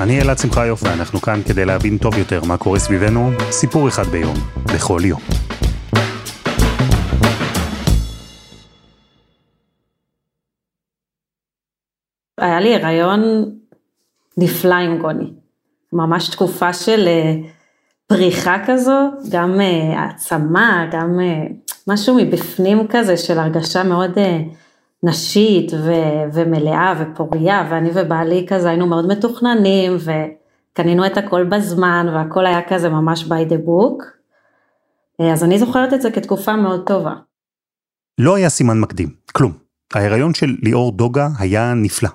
אני אלעד שמחיוף ואנחנו כאן כדי להבין טוב יותר מה קורה סביבנו, סיפור אחד ביום, בכל יום. היה לי הריון נפלא עם גוני. ממש תקופה של אה, פריחה כזו, גם אה, העצמה, גם אה, משהו מבפנים כזה של הרגשה מאוד נשית ו- ומלאה ופוריה, ואני ובעלי כזה היינו מאוד מתוכננים, וקנינו את הכל בזמן, והכל היה כזה ממש by the book. אז אני זוכרת את זה כתקופה מאוד טובה. לא היה סימן מקדים, כלום. ההיריון של ליאור דוגה היה נפלא.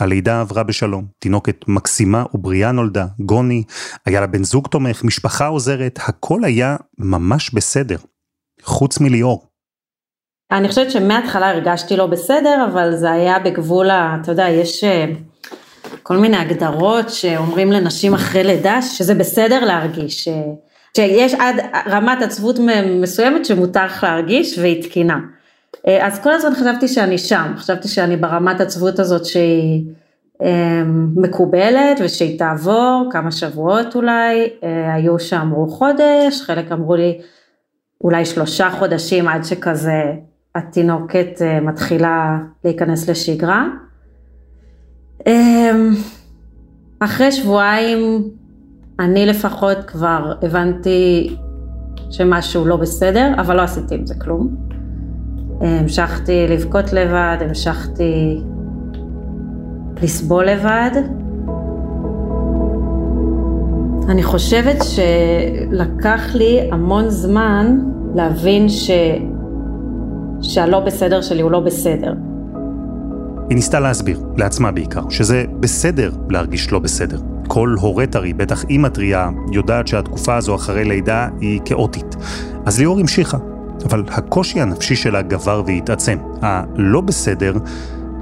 הלידה עברה בשלום, תינוקת מקסימה ובריאה נולדה, גוני, היה לה בן זוג תומך, משפחה עוזרת, הכל היה ממש בסדר. חוץ מליאור. אני חושבת שמההתחלה הרגשתי לא בסדר, אבל זה היה בגבול ה... אתה יודע, יש אה, כל מיני הגדרות שאומרים לנשים אחרי לידה שזה בסדר להרגיש, אה, שיש עד רמת עצבות מסוימת שמותר לך להרגיש והיא תקינה. אה, אז כל הזמן חשבתי שאני שם, חשבתי שאני ברמת עצבות הזאת שהיא מקובלת ושהיא תעבור כמה שבועות אולי, היו שאמרו חודש, חלק אמרו לי אולי שלושה חודשים עד שכזה התינוקת אה, מתחילה להיכנס לשגרה. אמ, אחרי שבועיים אני לפחות כבר הבנתי שמשהו לא בסדר, אבל לא עשיתי עם זה כלום. המשכתי לבכות לבד, המשכתי לסבול לבד. אני חושבת שלקח לי המון זמן להבין ש... שהלא בסדר שלי הוא לא בסדר. היא ניסתה להסביר, לעצמה בעיקר, שזה בסדר להרגיש לא בסדר. כל הורה טרי, בטח אימא טריה, יודעת שהתקופה הזו אחרי לידה היא כאוטית. אז ליאור המשיכה, אבל הקושי הנפשי שלה גבר והתעצם. הלא בסדר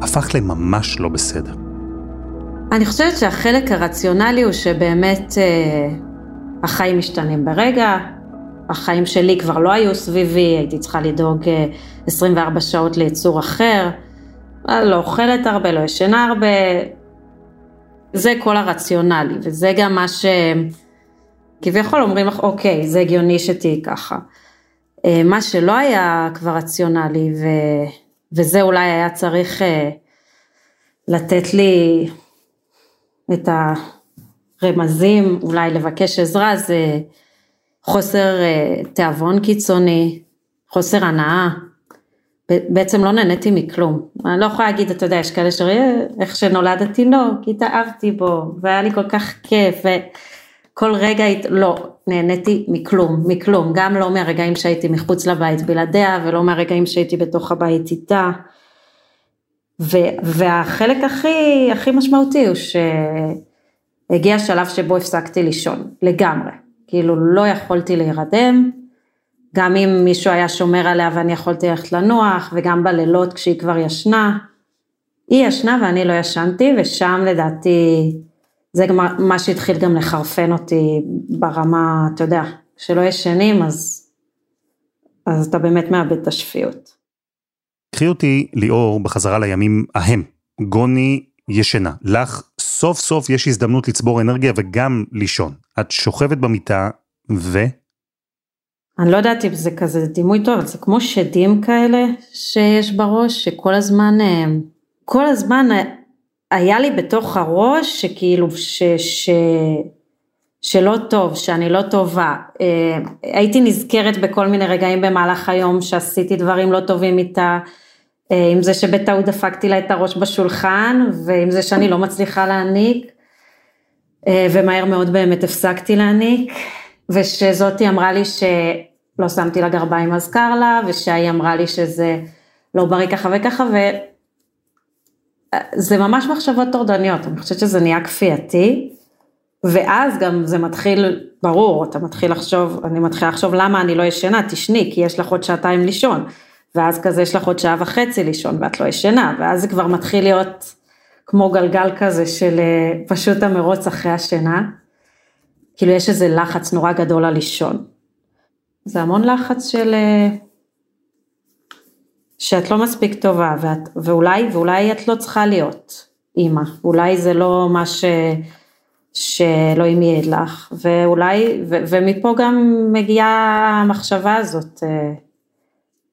הפך לממש לא בסדר. אני חושבת שהחלק הרציונלי הוא שבאמת אה, החיים משתנים ברגע, החיים שלי כבר לא היו סביבי, הייתי צריכה לדאוג 24 אה, שעות ליצור אחר, אה, לא אוכלת הרבה, לא ישנה הרבה, זה כל הרציונלי, וזה גם מה שכביכול אומרים לך, אוקיי, זה הגיוני שתהיי ככה. אה, מה שלא היה כבר רציונלי, ו... וזה אולי היה צריך לתת לי את הרמזים, אולי לבקש עזרה, זה חוסר אה, תיאבון קיצוני, חוסר הנאה. בעצם לא נהניתי מכלום. אני לא יכולה להגיד, אתה יודע, יש כאלה שאומרים, איך שנולד התינוק, התאהבתי בו, והיה לי כל כך כיף, וכל רגע, לא, נהניתי מכלום, מכלום. גם לא מהרגעים שהייתי מחוץ לבית בלעדיה, ולא מהרגעים שהייתי בתוך הבית איתה. ו- והחלק הכי, הכי משמעותי הוא שהגיע שלב שבו הפסקתי לישון, לגמרי. כאילו לא יכולתי להירדם, גם אם מישהו היה שומר עליה ואני יכולתי ללכת לנוח, וגם בלילות כשהיא כבר ישנה. היא ישנה ואני לא ישנתי, ושם לדעתי, זה גם מה שהתחיל גם לחרפן אותי ברמה, אתה יודע, כשלא ישנים אז, אז אתה באמת מאבד את השפיות. קחי אותי, ליאור, בחזרה לימים ההם. גוני ישנה. לך סוף סוף יש הזדמנות לצבור אנרגיה וגם לישון. את שוכבת במיטה ו... אני לא יודעת אם זה כזה דימוי טוב, זה כמו שדים כאלה שיש בראש, שכל הזמן, אה, כל הזמן היה לי בתוך הראש שכאילו, ש, ש, שלא טוב, שאני לא טובה. אה, הייתי נזכרת בכל מיני רגעים במהלך היום שעשיתי דברים לא טובים איתה. אה, עם זה שבטעות דפקתי לה את הראש בשולחן, ועם זה שאני לא מצליחה להעניק, אה, ומהר מאוד באמת הפסקתי להעניק, ושזאתי אמרה לי שלא שמתי לה גרביים אז קר לה, ושהיא אמרה לי שזה לא בריא ככה וככה, וזה ממש מחשבות טורדניות, אני חושבת שזה נהיה כפייתי, ואז גם זה מתחיל, ברור, אתה מתחיל לחשוב, אני מתחילה לחשוב למה אני לא ישנה, תשני, כי יש לך עוד שעתיים לישון. ואז כזה יש לך עוד שעה וחצי לישון ואת לא ישנה, ואז זה כבר מתחיל להיות כמו גלגל כזה של אה, פשוט המרוץ אחרי השינה. כאילו יש איזה לחץ נורא גדול על לישון. זה המון לחץ של... אה, שאת לא מספיק טובה, ואת, ואולי, ואולי את לא צריכה להיות אימא, אולי זה לא מה ש... שאלוהים ייעד לך, ואולי, ו, ומפה גם מגיעה המחשבה הזאת אה,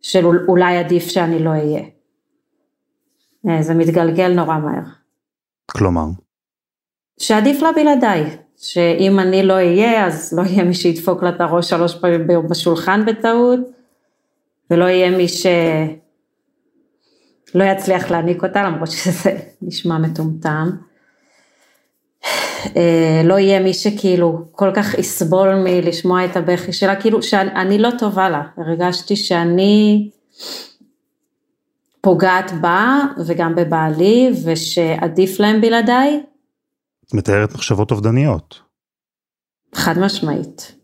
של אולי עדיף שאני לא אהיה. אה, זה מתגלגל נורא מהר. כלומר? שעדיף לה בלעדיי, שאם אני לא אהיה, אז לא יהיה מי שידפוק לה את הראש שלוש פעמים ביום בשולחן בטעות, ולא יהיה מי שלא יצליח להעניק אותה, למרות שזה נשמע מטומטם. אה, לא יהיה מי שכאילו כל כך יסבול מלשמוע את הבכי שלה, כאילו שאני לא טובה לה, הרגשתי שאני פוגעת בה וגם בבעלי ושעדיף להם בלעדיי. את מתארת מחשבות אובדניות. חד משמעית,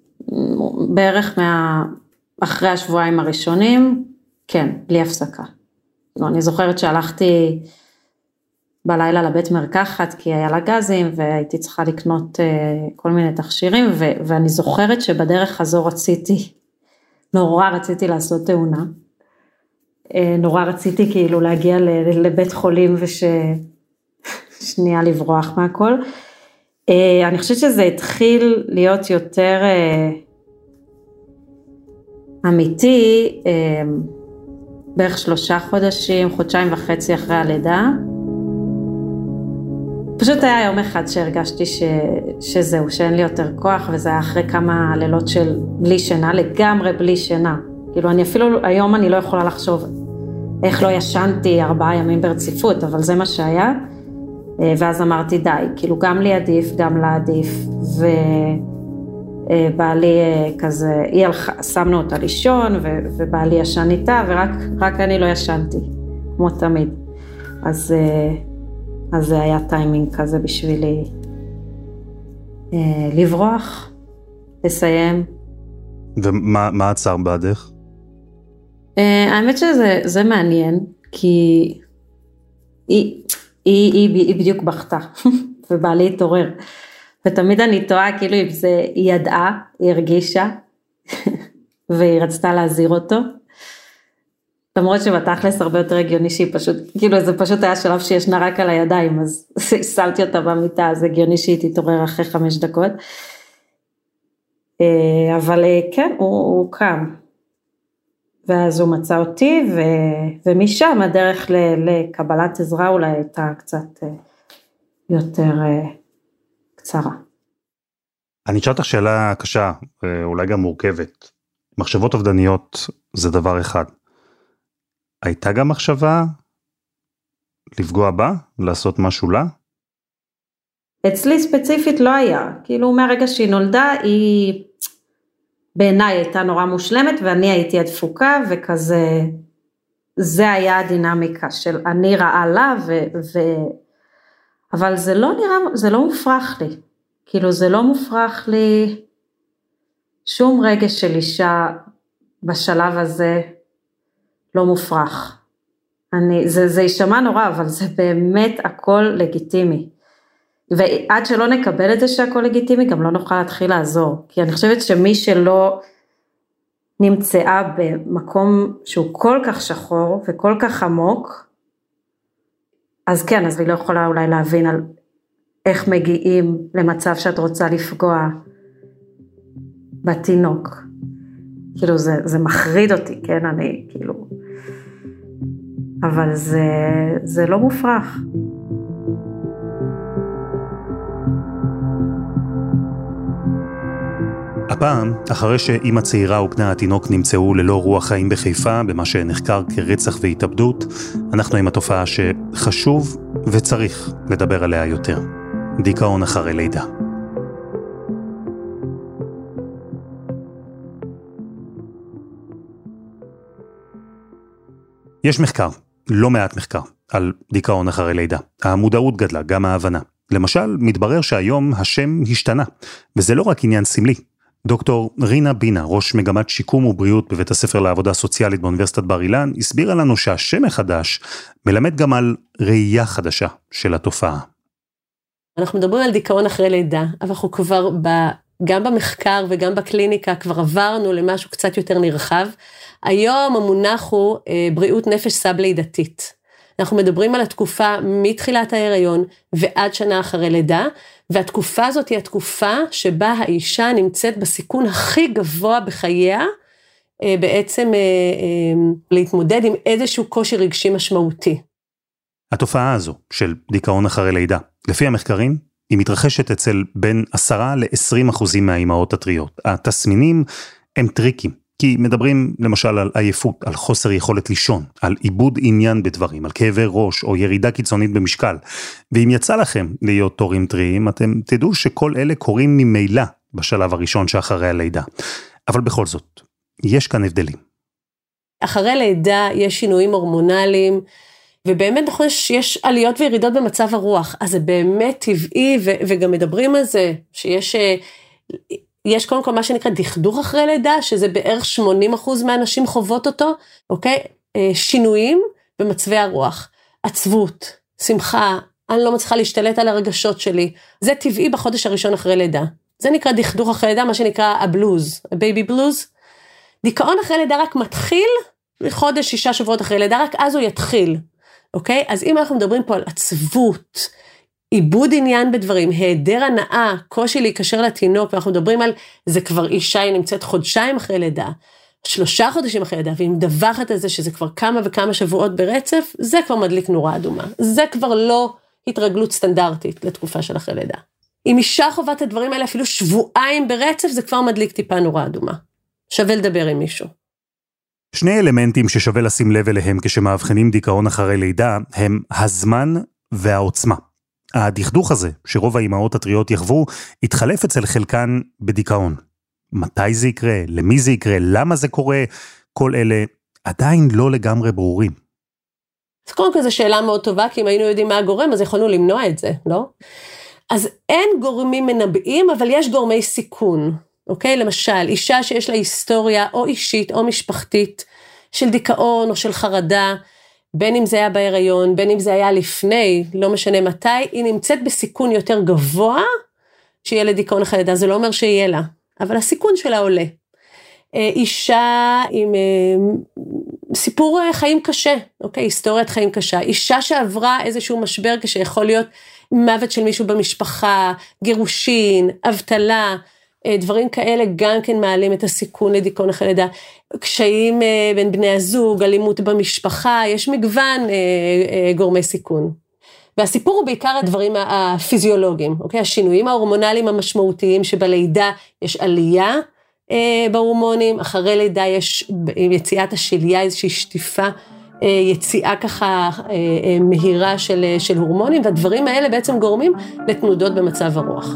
בערך מה... אחרי השבועיים הראשונים, כן, בלי הפסקה. לא, אני זוכרת שהלכתי בלילה לבית מרקחת כי היה לה גזים והייתי צריכה לקנות uh, כל מיני תכשירים ו- ואני זוכרת שבדרך הזו רציתי, נורא רציתי לעשות תאונה. Uh, נורא רציתי כאילו להגיע לבית חולים וששנייה לברוח מהכל. Uh, אני חושבת שזה התחיל להיות יותר uh, אמיתי uh, בערך שלושה חודשים, חודשיים וחצי אחרי הלידה. פשוט היה יום אחד שהרגשתי ש, שזהו, שאין לי יותר כוח, וזה היה אחרי כמה לילות של בלי שינה, לגמרי בלי שינה. כאילו, אני אפילו, היום אני לא יכולה לחשוב איך לא ישנתי ארבעה ימים ברציפות, אבל זה מה שהיה. אה, ואז אמרתי, די, כאילו, גם לי עדיף, גם לה עדיף. ובעלי אה, אה, כזה, היא הלכה, שמנו אותה לישון, ובעלי ישן איתה, ורק אני לא ישנתי, כמו תמיד. אז... אז זה היה טיימינג כזה בשבילי אה, לברוח, לסיים. ומה עצר בעדך? אה, האמת שזה מעניין, כי היא, היא, היא, היא בדיוק בכתה, ובעלי התעורר. ותמיד אני תוהה כאילו אם זה, היא ידעה, היא הרגישה, והיא רצתה להזהיר אותו. למרות שבתכלס הרבה יותר הגיוני שהיא פשוט, כאילו זה פשוט היה שלב שישנה רק על הידיים, אז שמתי אותה במיטה, אז הגיוני שהיא תתעורר אחרי חמש דקות. אה, אבל אה, כן, הוא, הוא קם. ואז הוא מצא אותי, ו, ומשם הדרך ל, לקבלת עזרה אולי הייתה קצת אה, יותר קצרה. אני אשאל אותך שאלה קשה, אולי גם מורכבת. מחשבות אובדניות זה דבר אחד. הייתה גם מחשבה לפגוע בה? לעשות משהו לה? אצלי ספציפית לא היה, כאילו מהרגע שהיא נולדה היא בעיניי הייתה נורא מושלמת ואני הייתי הדפוקה וכזה, זה היה הדינמיקה של אני רעה לה ו... ו... אבל זה לא נראה, זה לא מופרך לי, כאילו זה לא מופרך לי שום רגש של אישה בשלב הזה לא מופרך. אני, זה, זה יישמע נורא, אבל זה באמת הכל לגיטימי. ועד שלא נקבל את זה שהכל לגיטימי, גם לא נוכל להתחיל לעזור. כי אני חושבת שמי שלא נמצאה במקום שהוא כל כך שחור וכל כך עמוק, אז כן, אז היא לא יכולה אולי להבין על איך מגיעים למצב שאת רוצה לפגוע בתינוק. כאילו זה, זה מחריד אותי, כן, אני כאילו, אבל זה, זה לא מופרך. הפעם, אחרי שאימא צעירה ובנה התינוק נמצאו ללא רוח חיים בחיפה, במה שנחקר כרצח והתאבדות, אנחנו עם התופעה שחשוב וצריך לדבר עליה יותר. דיכאון אחרי לידה. יש מחקר, לא מעט מחקר, על דיכאון אחרי לידה. המודעות גדלה, גם ההבנה. למשל, מתברר שהיום השם השתנה, וזה לא רק עניין סמלי. דוקטור רינה בינה, ראש מגמת שיקום ובריאות בבית הספר לעבודה סוציאלית באוניברסיטת בר אילן, הסבירה לנו שהשם החדש מלמד גם על ראייה חדשה של התופעה. אנחנו מדברים על דיכאון אחרי לידה, אבל אנחנו כבר גם במחקר וגם בקליניקה כבר עברנו למשהו קצת יותר נרחב. היום המונח הוא אה, בריאות נפש סאב-לידתית. אנחנו מדברים על התקופה מתחילת ההיריון ועד שנה אחרי לידה, והתקופה הזאת היא התקופה שבה האישה נמצאת בסיכון הכי גבוה בחייה, אה, בעצם אה, אה, להתמודד עם איזשהו קושי רגשי משמעותי. התופעה הזו של דיכאון אחרי לידה, לפי המחקרים, היא מתרחשת אצל בין 10 ל-20 אחוזים מהאימהות הטריות. התסמינים הם טריקים, כי מדברים למשל על עייפות, על חוסר יכולת לישון, על עיבוד עניין בדברים, על כאבי ראש או ירידה קיצונית במשקל. ואם יצא לכם להיות תורים טריים, אתם תדעו שכל אלה קורים ממילא בשלב הראשון שאחרי הלידה. אבל בכל זאת, יש כאן הבדלים. אחרי לידה יש שינויים הורמונליים, ובאמת נכון שיש עליות וירידות במצב הרוח, אז זה באמת טבעי, ו- וגם מדברים על זה, שיש אה, יש קודם כל מה שנקרא דכדוך אחרי לידה, שזה בערך 80 אחוז מהנשים חוות אותו, אוקיי? אה, שינויים במצבי הרוח, עצבות, שמחה, אני לא מצליחה להשתלט על הרגשות שלי. זה טבעי בחודש הראשון אחרי לידה. זה נקרא דכדוך אחרי לידה, מה שנקרא ה blues, ה baby blues. דיכאון אחרי לידה רק מתחיל חודש, שישה שבועות אחרי לידה, רק אז הוא יתחיל, אוקיי? אז אם אנחנו מדברים פה על עצבות, עיבוד עניין בדברים, היעדר הנאה, קושי להיקשר לתינוק, ואנחנו מדברים על, זה כבר אישה, היא נמצאת חודשיים אחרי לידה, שלושה חודשים אחרי לידה, והיא מדווחת על זה שזה כבר כמה וכמה שבועות ברצף, זה כבר מדליק נורה אדומה. זה כבר לא התרגלות סטנדרטית לתקופה של אחרי לידה. אם אישה חווה את הדברים האלה אפילו שבועיים ברצף, זה כבר מדליק טיפה נורה אדומה. שווה לדבר עם מישהו. שני אלמנטים ששווה לשים לב אליהם כשמאבחנים דיכאון אחרי לידה, הם הזמן והעוצמה. הדכדוך הזה, שרוב האימהות הטריות יחוו, יתחלף אצל חלקן בדיכאון. מתי זה יקרה? למי זה יקרה? למה זה קורה? כל אלה עדיין לא לגמרי ברורים. אז קודם כל זו שאלה מאוד טובה, כי אם היינו יודעים מה הגורם, אז יכולנו למנוע את זה, לא? אז אין גורמים מנבאים, אבל יש גורמי סיכון, אוקיי? למשל, אישה שיש לה היסטוריה או אישית או משפחתית של דיכאון או של חרדה, בין אם זה היה בהיריון, בין אם זה היה לפני, לא משנה מתי, היא נמצאת בסיכון יותר גבוה שיהיה לה דיכאון אחרי לידה, זה לא אומר שיהיה לה, אבל הסיכון שלה עולה. אה, אישה עם אה, סיפור אה, חיים קשה, אוקיי, היסטוריית חיים קשה, אישה שעברה איזשהו משבר כשיכול להיות מוות של מישהו במשפחה, גירושין, אבטלה, דברים כאלה גם כן מעלים את הסיכון לדיכאון אחרי לידה. קשיים אה, בין בני הזוג, אלימות במשפחה, יש מגוון אה, גורמי סיכון. והסיפור הוא בעיקר הדברים הפיזיולוגיים, אוקיי? השינויים ההורמונליים המשמעותיים שבלידה יש עלייה בהורמונים, אחרי לידה יש עם יציאת השליה איזושהי שטיפה, יציאה ככה מהירה של, של הורמונים, והדברים האלה בעצם גורמים לתנודות במצב הרוח.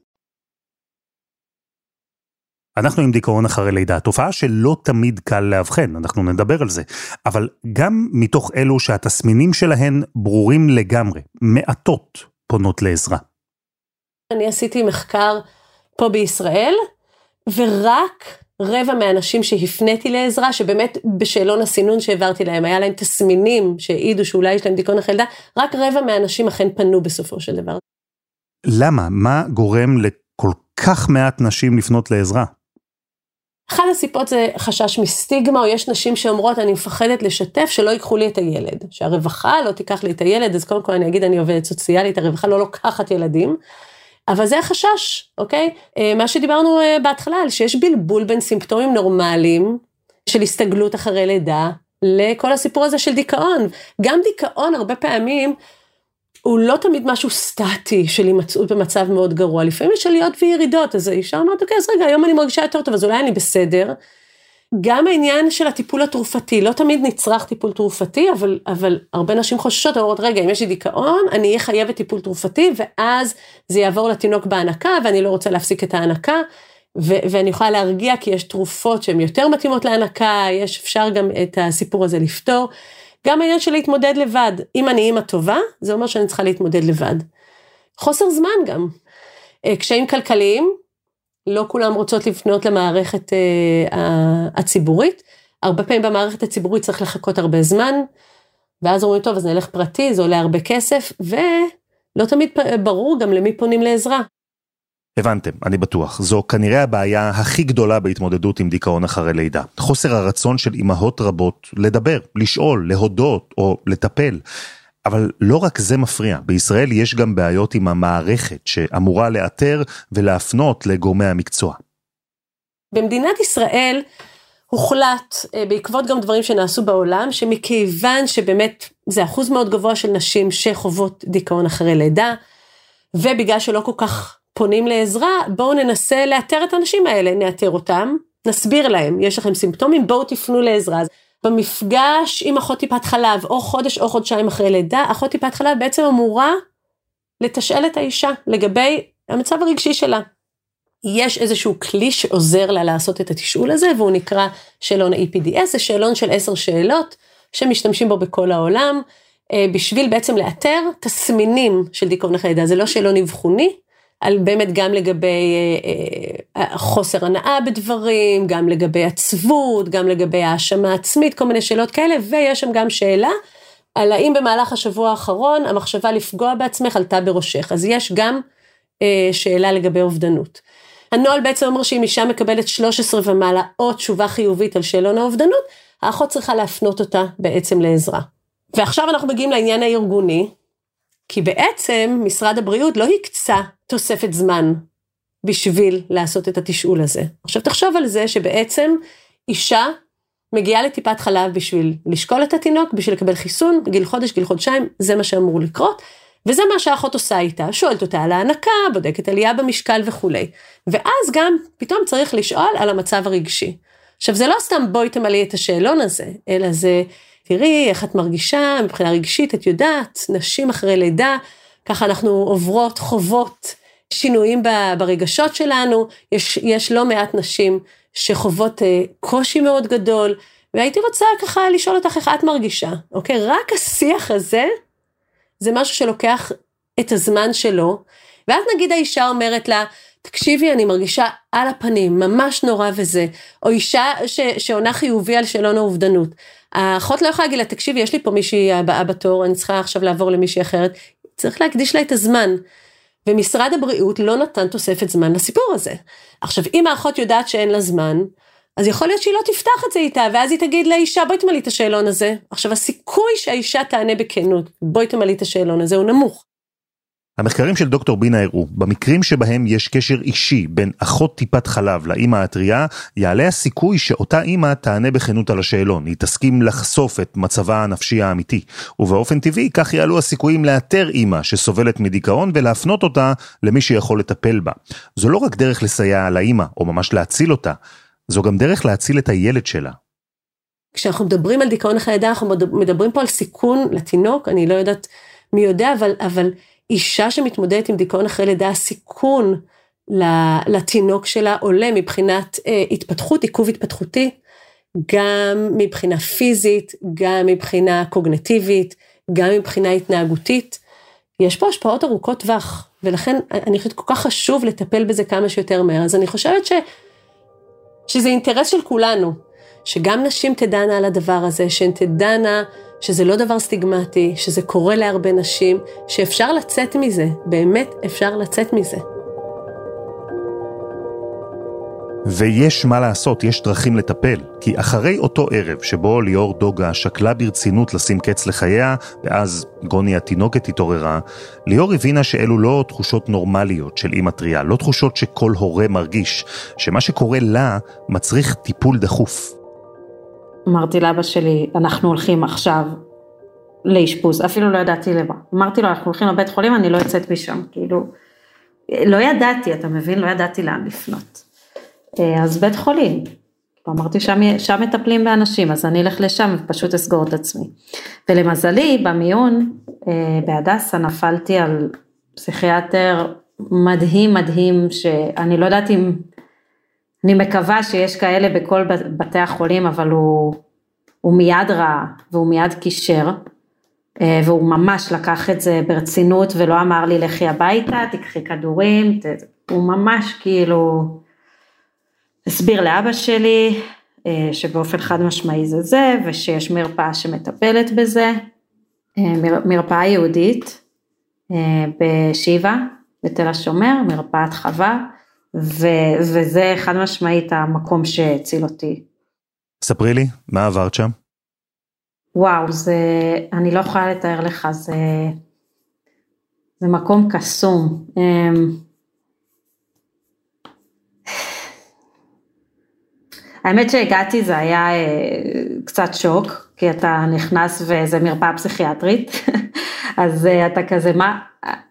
אנחנו עם דיכאון אחרי לידה, תופעה שלא תמיד קל לאבחן, אנחנו נדבר על זה, אבל גם מתוך אלו שהתסמינים שלהן ברורים לגמרי, מעטות פונות לעזרה. אני עשיתי מחקר פה בישראל, ורק רבע מהאנשים שהפניתי לעזרה, שבאמת בשאלון הסינון שהעברתי להם, היה להם תסמינים שהעידו שאולי יש להם דיכאון אחרי לידה, רק רבע מהאנשים אכן פנו בסופו של דבר. למה? מה גורם לכל כך מעט נשים לפנות לעזרה? אחת הסיבות זה חשש מסטיגמה, או יש נשים שאומרות, אני מפחדת לשתף שלא ייקחו לי את הילד. שהרווחה לא תיקח לי את הילד, אז קודם כל אני אגיד, אני עובדת סוציאלית, הרווחה לא לוקחת ילדים. אבל זה החשש, אוקיי? אה, מה שדיברנו אה, בהתחלה, שיש בלבול בין סימפטומים נורמליים של הסתגלות אחרי לידה, לכל הסיפור הזה של דיכאון. גם דיכאון הרבה פעמים הוא לא תמיד משהו סטטי של הימצאות במצב מאוד גרוע, לפעמים יש עליות וירידות, אז האישה אומרת, אוקיי, אז רגע, היום אני מרגישה יותר טוב, אז אולי אני בסדר. גם העניין של הטיפול התרופתי, לא תמיד נצרך טיפול תרופתי, אבל, אבל הרבה נשים חוששות, אומרות, רגע, אם יש לי דיכאון, אני אהיה חייבת טיפול תרופתי, ואז זה יעבור לתינוק בהנקה, ואני לא רוצה להפסיק את ההנקה, ו- ואני יכולה להרגיע, כי יש תרופות שהן יותר מתאימות להנקה, יש, אפשר גם את הסיפור הזה לפתור. גם העניין של להתמודד לבד, אם אני אימא טובה, זה אומר שאני צריכה להתמודד לבד. חוסר זמן גם. אה, קשיים כלכליים, לא כולם רוצות לפנות למערכת uh, הציבורית, הרבה פעמים במערכת הציבורית צריך לחכות הרבה זמן, ואז אומרים, טוב, אז נלך פרטי, זה עולה הרבה כסף, ולא תמיד ברור גם למי פונים לעזרה. הבנתם, אני בטוח. זו כנראה הבעיה הכי גדולה בהתמודדות עם דיכאון אחרי לידה. חוסר הרצון של אימהות רבות לדבר, לשאול, להודות או לטפל. אבל לא רק זה מפריע, בישראל יש גם בעיות עם המערכת שאמורה לאתר ולהפנות לגורמי המקצוע. במדינת ישראל הוחלט, אה, בעקבות גם דברים שנעשו בעולם, שמכיוון שבאמת זה אחוז מאוד גבוה של נשים שחוות דיכאון אחרי לידה, ובגלל שלא כל כך פונים לעזרה, בואו ננסה לאתר את האנשים האלה, נאתר אותם, נסביר להם, יש לכם סימפטומים, בואו תפנו לעזרה. במפגש עם אחות טיפת חלב, או חודש או חודשיים אחרי לידה, אחות טיפת חלב בעצם אמורה לתשאל את האישה לגבי המצב הרגשי שלה. יש איזשהו כלי שעוזר לה לעשות את התשאול הזה, והוא נקרא שאלון ה-EPDS, זה שאלון של עשר שאלות שמשתמשים בו בכל העולם, אה, בשביל בעצם לאתר תסמינים של דיכאון אחרי לידה, זה לא שאלון אבחוני, על באמת גם לגבי אה, אה, חוסר הנאה בדברים, גם לגבי עצבות, גם לגבי האשמה עצמית, כל מיני שאלות כאלה, ויש שם גם שאלה על האם במהלך השבוע האחרון המחשבה לפגוע בעצמך עלתה בראשך. אז יש גם אה, שאלה לגבי אובדנות. הנוהל בעצם אומר שאם אישה מקבלת 13 ומעלה או תשובה חיובית על שאלון האובדנות, האחות צריכה להפנות אותה בעצם לעזרה. ועכשיו אנחנו מגיעים לעניין הארגוני, כי בעצם משרד הבריאות לא הקצה תוספת זמן בשביל לעשות את התשאול הזה. עכשיו תחשוב על זה שבעצם אישה מגיעה לטיפת חלב בשביל לשקול את התינוק, בשביל לקבל חיסון, גיל חודש, גיל חודשיים, זה מה שאמור לקרות. וזה מה שהאחות עושה איתה, שואלת אותה על ההנקה, בודקת עלייה במשקל וכולי. ואז גם פתאום צריך לשאול על המצב הרגשי. עכשיו זה לא סתם בואי תמלאי את השאלון הזה, אלא זה תראי איך את מרגישה מבחינה רגשית, את יודעת, נשים אחרי לידה, ככה אנחנו עוברות, חוות שינויים ברגשות שלנו, יש, יש לא מעט נשים שחוות אה, קושי מאוד גדול, והייתי רוצה ככה לשאול אותך איך את מרגישה, אוקיי? רק השיח הזה, זה משהו שלוקח את הזמן שלו, ואז נגיד האישה אומרת לה, תקשיבי, אני מרגישה על הפנים, ממש נורא וזה, או אישה ש, שעונה חיובי על שאלון האובדנות. האחות לא יכולה להגיד לה, תקשיבי, יש לי פה מישהי הבאה בתור, אני צריכה עכשיו לעבור למישהי אחרת. צריך להקדיש לה את הזמן. ומשרד הבריאות לא נתן תוספת זמן לסיפור הזה. עכשיו, אם האחות יודעת שאין לה זמן, אז יכול להיות שהיא לא תפתח את זה איתה, ואז היא תגיד לאישה, בואי תמלאי את השאלון הזה. עכשיו, הסיכוי שהאישה תענה בכנות, בואי תמלאי את השאלון הזה, הוא נמוך. המחקרים של דוקטור בינה הראו, במקרים שבהם יש קשר אישי בין אחות טיפת חלב לאימא הטריה, יעלה הסיכוי שאותה אימא תענה בכנות על השאלון, היא תסכים לחשוף את מצבה הנפשי האמיתי. ובאופן טבעי, כך יעלו הסיכויים לאתר אימא שסובלת מדיכאון ולהפנות אותה למי שיכול לטפל בה. זו לא רק דרך לסייע לאימא, או ממש להציל אותה, זו גם דרך להציל את הילד שלה. כשאנחנו מדברים על דיכאון אחרי לידה, אנחנו מדברים פה על סיכון לתינוק, אני לא יודעת מי יודע, אבל, אבל אישה שמתמודדת עם דיכאון אחרי לידה, הסיכון לתינוק שלה עולה מבחינת אה, התפתחות, עיכוב התפתחותי, גם מבחינה פיזית, גם מבחינה קוגנטיבית, גם מבחינה התנהגותית. יש פה השפעות ארוכות טווח, ולכן אני חושבת כל כך חשוב לטפל בזה כמה שיותר מהר. אז אני חושבת ש, שזה אינטרס של כולנו, שגם נשים תדענה על הדבר הזה, שהן תדענה שזה לא דבר סטיגמטי, שזה קורה להרבה נשים, שאפשר לצאת מזה, באמת אפשר לצאת מזה. ויש מה לעשות, יש דרכים לטפל, כי אחרי אותו ערב שבו ליאור דוגה שקלה ברצינות לשים קץ לחייה, ואז גוני התינוקת התעוררה, ליאור הבינה שאלו לא תחושות נורמליות של אימא טריה, לא תחושות שכל הורה מרגיש, שמה שקורה לה מצריך טיפול דחוף. אמרתי לאבא שלי, אנחנו הולכים עכשיו לאשפוז, אפילו לא ידעתי למה. אמרתי לו, אנחנו הולכים לבית חולים, אני לא יוצאת משם, כאילו, לא ידעתי, אתה מבין? לא ידעתי לאן לפנות. אה, אז בית חולים. אמרתי, שם, שם מטפלים באנשים, אז אני אלך לשם ופשוט אסגור את עצמי. ולמזלי, במיון אה, בהדסה נפלתי על פסיכיאטר מדהים מדהים, שאני לא יודעת אם, אני מקווה שיש כאלה בכל בתי החולים, אבל הוא, הוא מיד ראה והוא מיד קישר. אה, והוא ממש לקח את זה ברצינות ולא אמר לי לכי הביתה, תקחי כדורים, הוא ממש כאילו הסביר לאבא שלי אה, שבאופן חד משמעי זה זה ושיש מרפאה שמטפלת בזה, אה, מרפאה יהודית בשיבא בתל השומר, מרפאת חווה, ו- וזה חד משמעית המקום שהציל אותי. ספרי לי, מה עברת שם? וואו, זה, אני לא יכולה לתאר לך, זה, זה מקום קסום. אמ, האמת שהגעתי זה היה אה, קצת שוק, כי אתה נכנס וזה מרפאה פסיכיאטרית, אז אה, אתה כזה, מה,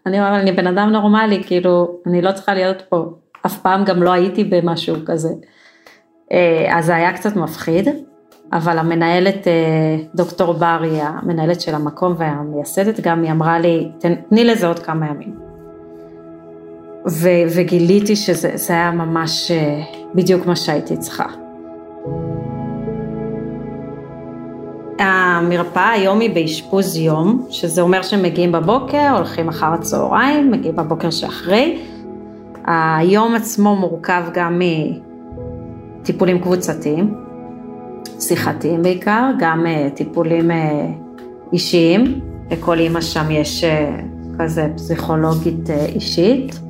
אני אומרת, אני בן אדם נורמלי, כאילו, אני לא צריכה להיות פה, אף פעם גם לא הייתי במשהו כזה. אה, אז זה היה קצת מפחיד, אבל המנהלת, אה, דוקטור בר, היא המנהלת של המקום והמייסדת גם, היא אמרה לי, תני לזה עוד כמה ימים. ו, וגיליתי שזה היה ממש אה, בדיוק מה שהייתי צריכה. המרפאה היום היא באשפוז יום, שזה אומר שמגיעים בבוקר, הולכים אחר הצהריים, מגיעים בבוקר שאחרי. היום עצמו מורכב גם מטיפולים קבוצתיים, שיחתיים בעיקר, גם uh, טיפולים uh, אישיים, לכל אימא שם יש uh, כזה פסיכולוגית אישית.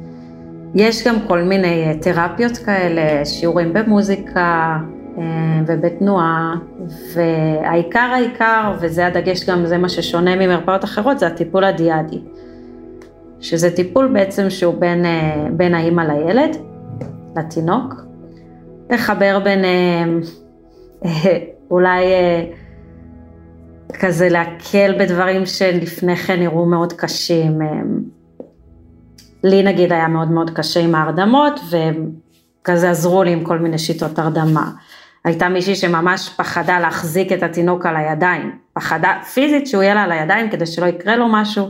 יש גם כל מיני תרפיות כאלה, שיעורים במוזיקה ובתנועה, והעיקר העיקר, וזה הדגש גם, זה מה ששונה ממרפאות אחרות, זה הטיפול הדיאדי. שזה טיפול בעצם שהוא בין, uh, בין האימא לילד, לתינוק, לחבר ביניהם, אולי אה, כזה להקל בדברים שלפני כן נראו מאוד קשים. אה, לי נגיד היה מאוד מאוד קשה עם ההרדמות, וכזה עזרו לי עם כל מיני שיטות הרדמה. הייתה מישהי שממש פחדה להחזיק את התינוק על הידיים, פחדה פיזית שהוא יהיה לה על הידיים כדי שלא יקרה לו משהו.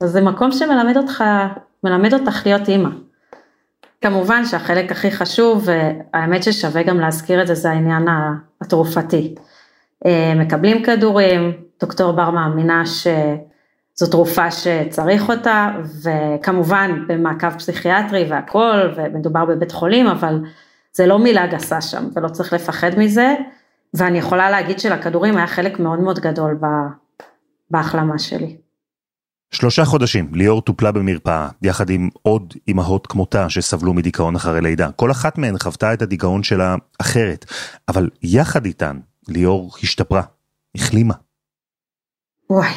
אז זה מקום שמלמד אותך, מלמד אותך להיות אימא. כמובן שהחלק הכי חשוב, והאמת ששווה גם להזכיר את זה, זה העניין התרופתי. אה, מקבלים כדורים, דוקטור בר מאמינה שזו תרופה שצריך אותה, וכמובן במעקב פסיכיאטרי והכל, ומדובר בבית חולים, אבל זה לא מילה גסה שם, ולא צריך לפחד מזה, ואני יכולה להגיד שלכדורים היה חלק מאוד מאוד גדול בהחלמה שלי. שלושה חודשים ליאור טופלה במרפאה, יחד עם עוד אמהות כמותה שסבלו מדיכאון אחרי לידה. כל אחת מהן חוותה את הדיכאון שלה אחרת, אבל יחד איתן ליאור השתפרה, החלימה. וואי,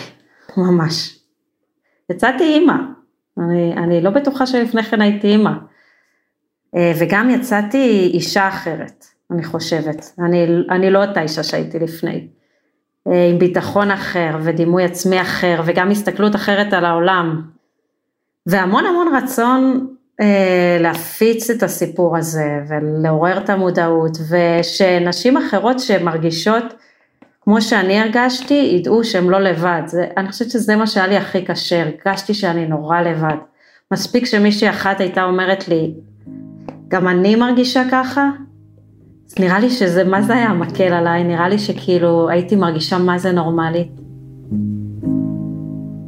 ממש. יצאתי אימא, אני, אני לא בטוחה שלפני כן הייתי אימא. אה, וגם יצאתי אישה אחרת, אני חושבת. אני, אני לא אותה אישה שהייתי לפני. אה, עם ביטחון אחר ודימוי עצמי אחר וגם הסתכלות אחרת על העולם. והמון המון רצון אה, להפיץ את הסיפור הזה ולעורר את המודעות ושנשים אחרות שמרגישות כמו שאני הרגשתי ידעו שהם לא לבד. זה, אני חושבת שזה מה שהיה לי הכי קשה, הרגשתי שאני נורא לבד. מספיק שמישהי אחת הייתה אומרת לי, גם אני מרגישה ככה, נראה לי שזה, מה זה היה מקל עליי? נראה לי שכאילו הייתי מרגישה מה זה נורמלי.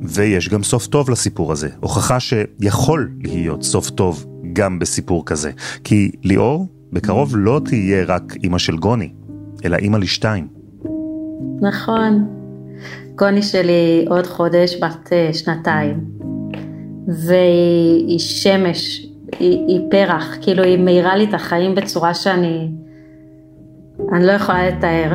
ויש גם סוף טוב לסיפור הזה, הוכחה שיכול להיות סוף טוב גם בסיפור כזה. כי ליאור בקרוב לא תהיה רק אימא של גוני, אלא אימא לשתיים. נכון. גוני שלי עוד חודש בת אה, שנתיים, והיא שמש, היא, היא פרח, כאילו היא מאירה לי את החיים בצורה שאני אני לא יכולה לתאר.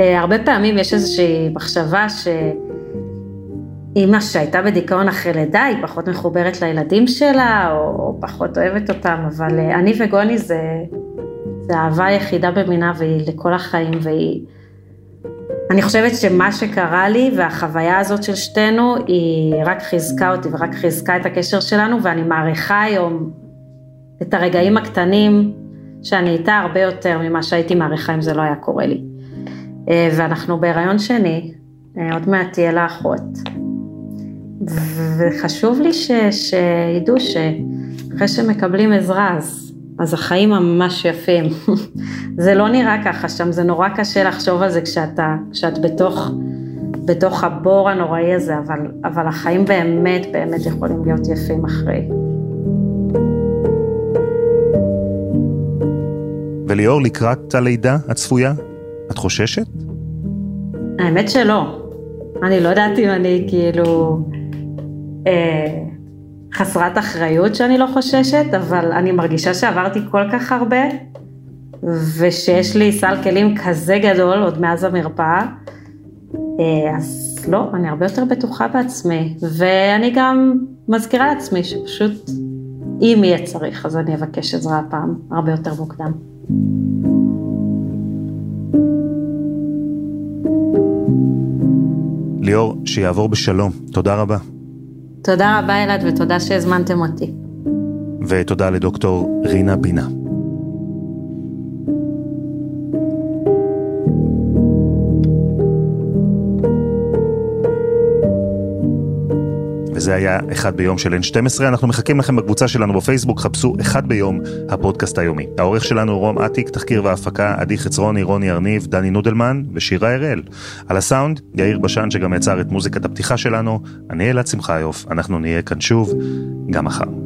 אה, הרבה פעמים יש איזושהי מחשבה שאימא שהייתה בדיכאון אחרי לידה היא פחות מחוברת לילדים שלה או פחות אוהבת אותם, אבל אה, אני וגוני זה, זה האהבה היחידה במינה והיא לכל החיים והיא אני חושבת שמה שקרה לי והחוויה הזאת של שתינו היא רק חיזקה אותי ורק חיזקה את הקשר שלנו ואני מעריכה היום את הרגעים הקטנים שאני איתה הרבה יותר ממה שהייתי מעריכה אם זה לא היה קורה לי. אה, ואנחנו בהיריון שני, אה, עוד מעט תהיה לה אחות. וחשוב לי ש, שידעו שאחרי שמקבלים עזרה אז, אז החיים ממש יפים. זה לא נראה ככה שם, זה נורא קשה לחשוב על זה כשאתה, כשאת בתוך, בתוך הבור הנוראי הזה, אבל, אבל החיים באמת באמת יכולים להיות יפים אחרי. וליאור, לקראת הלידה הצפויה, את חוששת? האמת שלא. אני לא יודעת אם אני כאילו אה, חסרת אחריות שאני לא חוששת, אבל אני מרגישה שעברתי כל כך הרבה, ושיש לי סל כלים כזה גדול עוד מאז המרפאה, אה, אז לא, אני הרבה יותר בטוחה בעצמי, ואני גם מזכירה לעצמי שפשוט, אם יהיה צריך, אז אני אבקש עזרה הפעם, הרבה יותר מוקדם. ליאור, שיעבור בשלום. תודה רבה. תודה רבה אלעד ותודה שהזמנתם אותי. ותודה לדוקטור רינה בינה. וזה היה אחד ביום של N12, אנחנו מחכים לכם בקבוצה שלנו בפייסבוק, חפשו אחד ביום הפודקאסט היומי. העורך שלנו רום אטיק, תחקיר והפקה, עדי חצרוני, רוני ארניב, דני נודלמן ושירה הראל. על הסאונד, יאיר בשן שגם יצר את מוזיקת הפתיחה שלנו, אני אלעד שמחיוף, אנחנו נהיה כאן שוב, גם מחר.